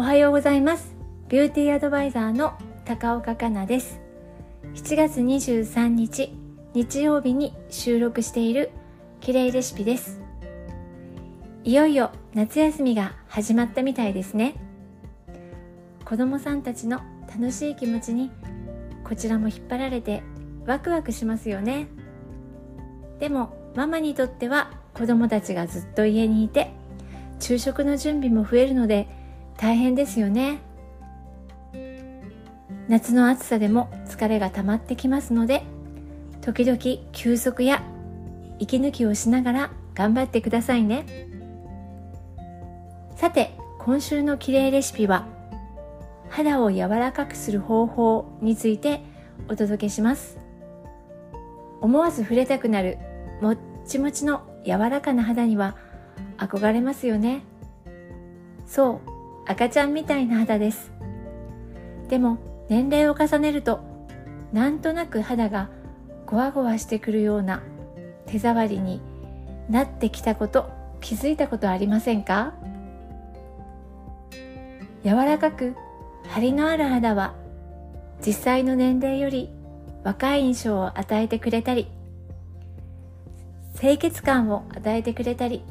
おはようございます。ビューティーアドバイザーの高岡香奈です。7月23日日曜日に収録している綺麗レシピです。いよいよ夏休みが始まったみたいですね。子供さんたちの楽しい気持ちにこちらも引っ張られてワクワクしますよね。でもママにとっては子供たちがずっと家にいて昼食の準備も増えるので大変ですよね。夏の暑さでも疲れが溜まってきますので時々休息や息抜きをしながら頑張ってくださいね。さて今週のきれいレシピは肌を柔らかくする方法についてお届けします。思わず触れたくなるもっちもちの柔らかな肌には憧れますよね。そう赤ちゃんみたいな肌です。でも年齢を重ねるとなんとなく肌がゴワゴワしてくるような手触りになってきたこと気づいたことありませんか？柔らかく張りのある肌は実際の年齢より若い印象を与えてくれたり清潔感を与えてくれたり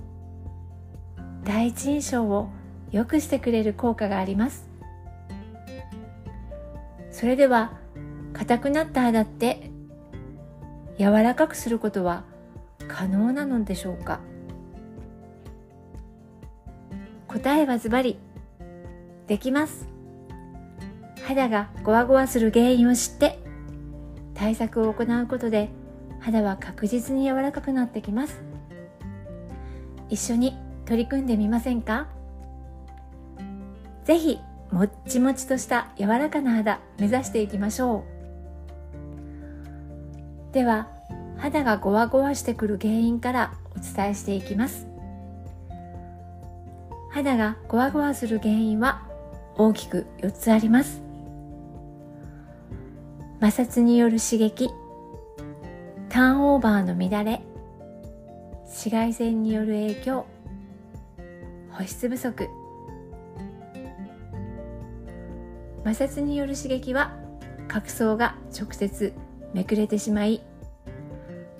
第一印象を良くしてくれる効果があります。それでは硬くなった肌って柔らかくすることは可能なのでしょうか？答えはズバリできます。肌がゴワゴワする原因を知って対策を行うことで肌は確実に柔らかくなってきます。一緒に取り組んでみませんか？ぜひもっちもちとした柔らかな肌目指していきましょう。では肌がゴワゴワしてくる原因からお伝えしていきます。肌がゴワゴワする原因は大きく4つあります。摩擦による刺激ターンオーバーの乱れ紫外線による影響保湿不足。摩擦による刺激は角層が直接めくれてしまい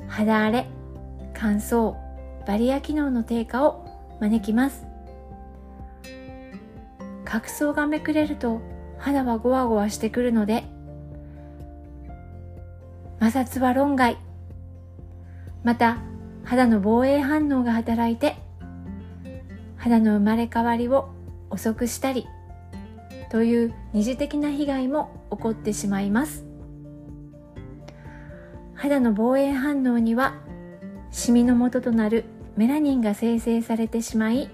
肌荒れ乾燥バリア機能の低下を招きます。角層がめくれると肌はゴワゴワしてくるので摩擦は論外。また肌の防衛反応が働いて肌の生まれ変わりを遅くしたりという二次的な被害も起こってしまいます。肌の防衛反応にはシミの元となるメラニンが生成されてしまい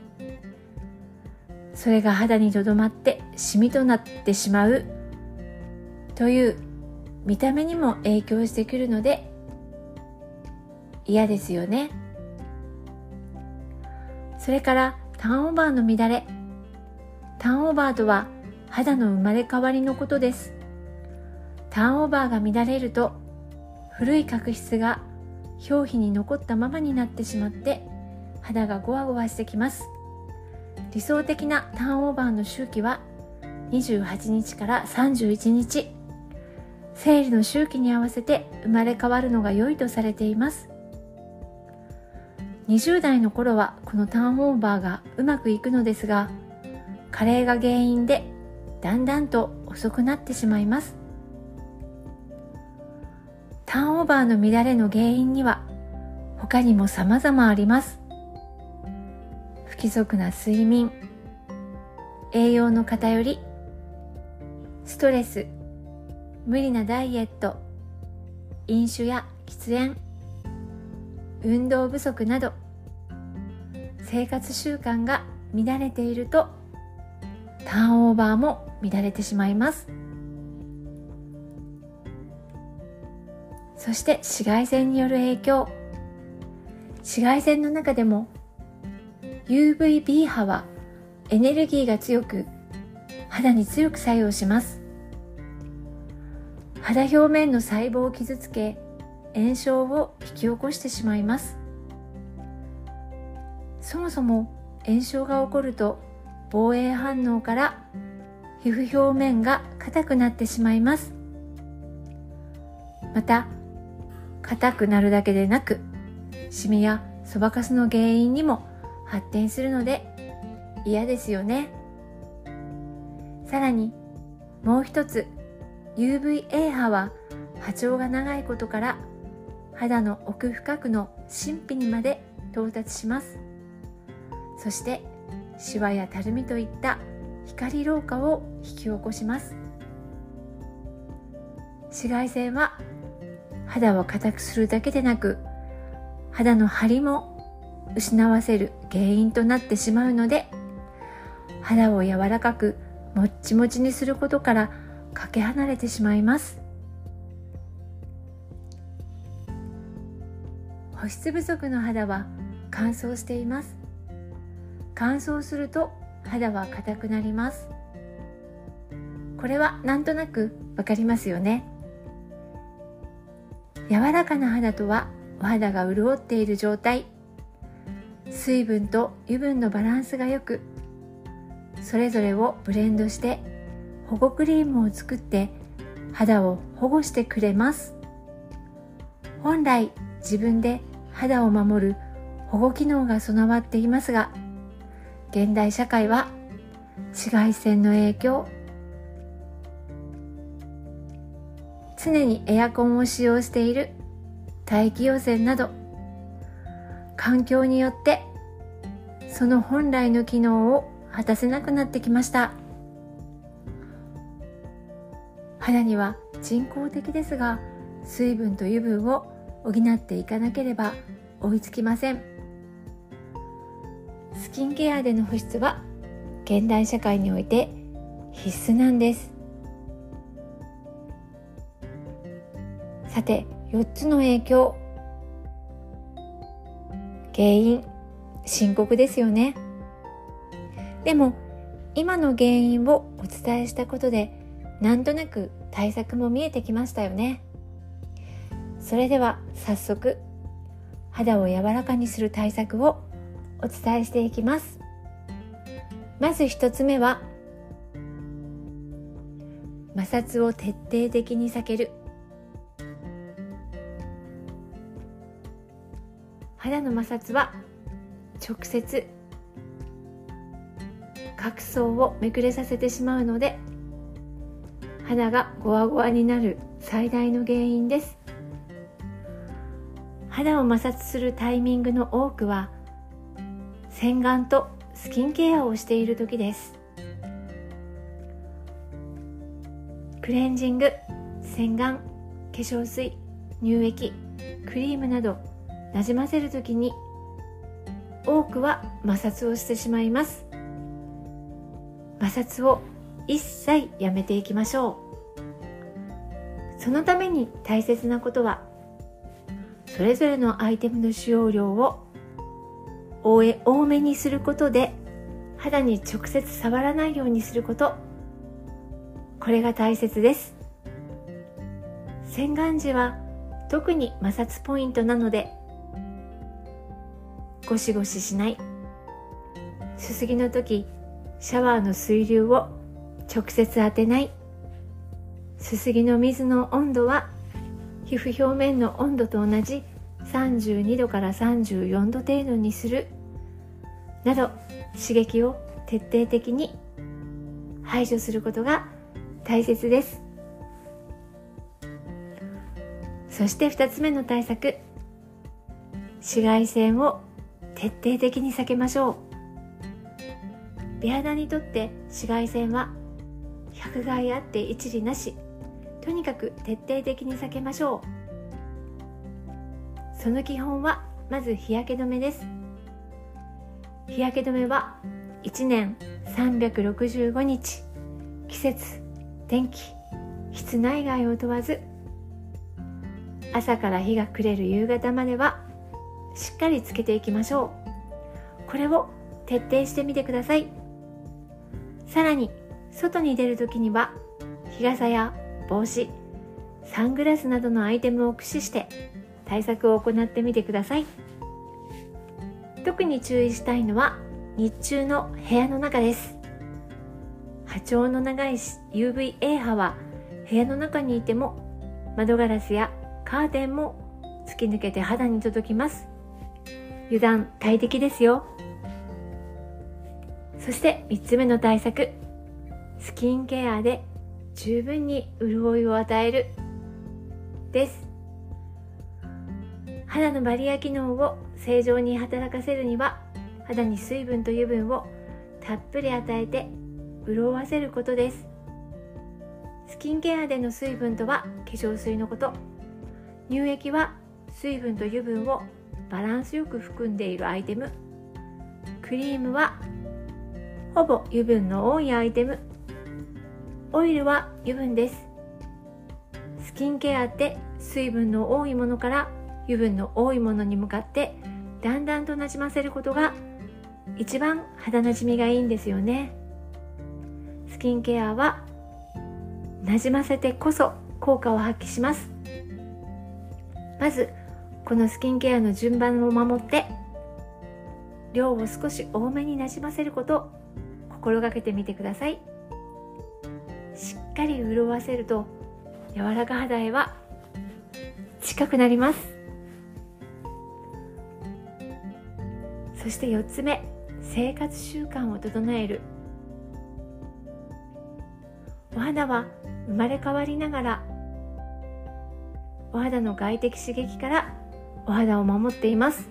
それが肌にとどまってシミとなってしまうという見た目にも影響してくるので嫌ですよね。それからターンオーバーの乱れ。ターンオーバーとは肌の生まれ変わりのことです。ターンオーバーが乱れると古い角質が表皮に残ったままになってしまって肌がゴワゴワしてきます。理想的なターンオーバーの周期は28日から31日。生理の周期に合わせて生まれ変わるのが良いとされています。20代の頃はこのターンオーバーがうまくいくのですが加齢が原因でだんだんと遅くなってしまいます。ターンオーバーの乱れの原因には他にも様々あります。不規則な睡眠栄養の偏りストレス無理なダイエット飲酒や喫煙運動不足など生活習慣が乱れているとターンオーバーも乱れてしまいます。そして紫外線による影響。紫外線の中でも UVB 波はエネルギーが強く肌に強く作用します。肌表面の細胞を傷つけ炎症を引き起こしてしまいます。そもそも炎症が起こると防衛反応から皮膚表面が硬くなってしまいます。また硬くなるだけでなくシミやそばかすの原因にも発展するので嫌ですよね。さらにもう一つ UVA 波は波長が長いことから肌の奥深くの神秘にまで到達します。そしてシワやたるみといった光老化を引き起こします。紫外線は肌を硬くするだけでなく肌の張りも失わせる原因となってしまうので肌を柔らかくもっちもちにすることからかけ離れてしまいます。保湿不足の肌は乾燥しています。乾燥すると肌は硬くなります。これはなんとなくわかりますよね。柔らかな肌とはお肌が潤っている状態。水分と油分のバランスが良くそれぞれをブレンドして保護クリームを作って肌を保護してくれます。本来自分で肌を守る保護機能が備わっていますが現代社会は紫外線の影響常にエアコンを使用している大気汚染など環境によってその本来の機能を果たせなくなってきました。肌には人工的ですが水分と油分を補っていかなければ追いつきません。キンケアでの保湿は現代社会において必須なんです。さて4つの影響。原因深刻ですよね。でも今の原因をお伝えしたことでなんとなく対策も見えてきましたよね。それでは早速肌を柔らかにする対策をお伝えしていきます。まず一つ目は摩擦を徹底的に避ける。肌の摩擦は直接角層をめくれさせてしまうので肌がゴワゴワになる最大の原因です。肌を摩擦するタイミングの多くは洗顔とスキンケアをしている時です。クレンジング洗顔化粧水乳液クリームなどなじませる時に多くは摩擦をしてしまいます。摩擦を一切やめていきましょう。そのために大切なことはそれぞれのアイテムの使用量を多めにすることで肌に直接触らないようにすること。これが大切です。洗顔時は特に摩擦ポイントなのでゴシゴシしない。すすぎの時シャワーの水流を直接当てない。すすぎの水の温度は皮膚表面の温度と同じ32度から34度程度にする。など刺激を徹底的に排除することが大切です。そして2つ目の対策。紫外線を徹底的に避けましょう。美肌にとって紫外線は百害あって一理なし。とにかく徹底的に避けましょう。その基本はまず日焼け止めです。日焼け止めは1年365日。季節天気室内外を問わず朝から日が暮れる夕方まではしっかりつけていきましょう。これを徹底してみてください。さらに外に出る時には日傘や帽子サングラスなどのアイテムを駆使して対策を行ってみてください。特に注意したいのは日中の部屋の中です。波長の長い UVA 波は部屋の中にいても窓ガラスやカーテンも突き抜けて肌に届きます。油断大敵ですよ。そして3つ目の対策。スキンケアで十分に潤いを与える。です。肌のバリア機能を正常に働かせるには肌に水分と油分をたっぷり与えて潤わせることです。スキンケアでの水分とは化粧水のこと。乳液は水分と油分をバランスよく含んでいるアイテム。クリームはほぼ油分の多いアイテム。オイルは油分です。スキンケアって水分の多いものから油分の多いものに向かってだんだんとなじませることが一番肌なじみがいいんですよね。スキンケアはなじませてこそ効果を発揮します。まずこのスキンケアの順番を守って量を少し多めになじませることを心がけてみてください。しっかり潤わせると柔らか肌へは近くなります。そして4つ目生活習慣を整える。お肌は生まれ変わりながらお肌の外的刺激からお肌を守っています。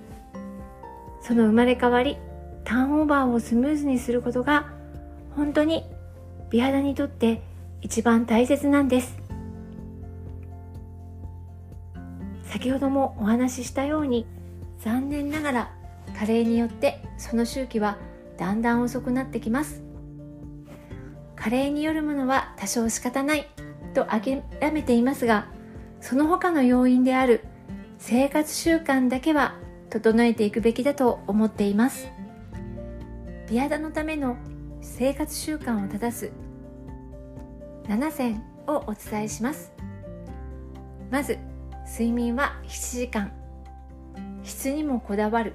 その生まれ変わりターンオーバーをスムーズにすることが本当に美肌にとって一番大切なんです。先ほどもお話ししたように残念ながら加齢によってその周期はだんだん遅くなってきます。加齢によるものは多少仕方ないと諦めていますがその他の要因である生活習慣だけは整えていくべきだと思っています。美肌のための生活習慣を正す7選をお伝えします。まず睡眠は7時間。質にもこだわる。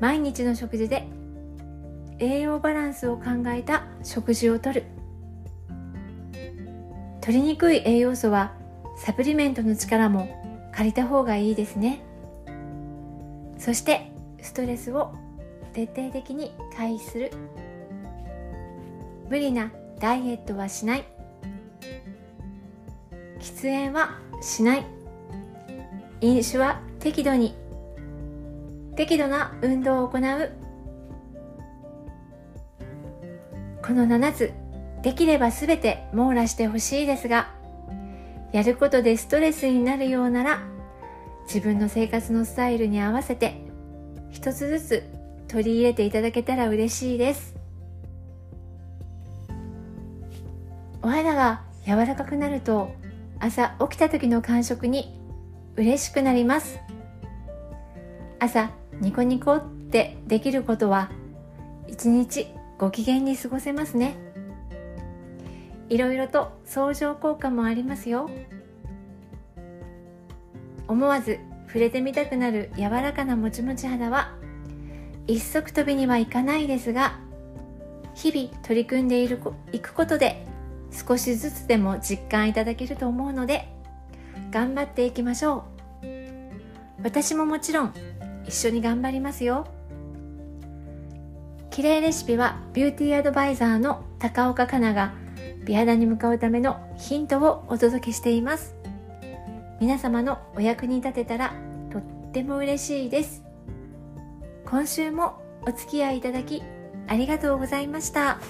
毎日の食事で栄養バランスを考えた食事をとる。取りにくい栄養素はサプリメントの力も借りた方がいいですね。そしてストレスを徹底的に回避する。無理なダイエットはしない。喫煙はしない。飲酒は適度に適度な運動を行う。この7つできれば全て網羅してほしいですがやることでストレスになるようなら自分の生活のスタイルに合わせて一つずつ取り入れていただけたら嬉しいです。お肌が柔らかくなると朝起きた時の感触に嬉しくなります。朝ニコニコってできることは一日ご機嫌に過ごせますね。いろいろと相乗効果もありますよ。思わず触れてみたくなる柔らかなもちもち肌は一足飛びにはいかないですが日々取り組んでいるいくことで少しずつでも実感いただけると思うので頑張っていきましょう。私ももちろん一緒に頑張りますよ。綺麗レシピはビューティーアドバイザーの高岡香奈が美肌に向かうためのヒントをお届けしています。皆様のお役に立てたらとっても嬉しいです。今週もお付き合いいただきありがとうございました。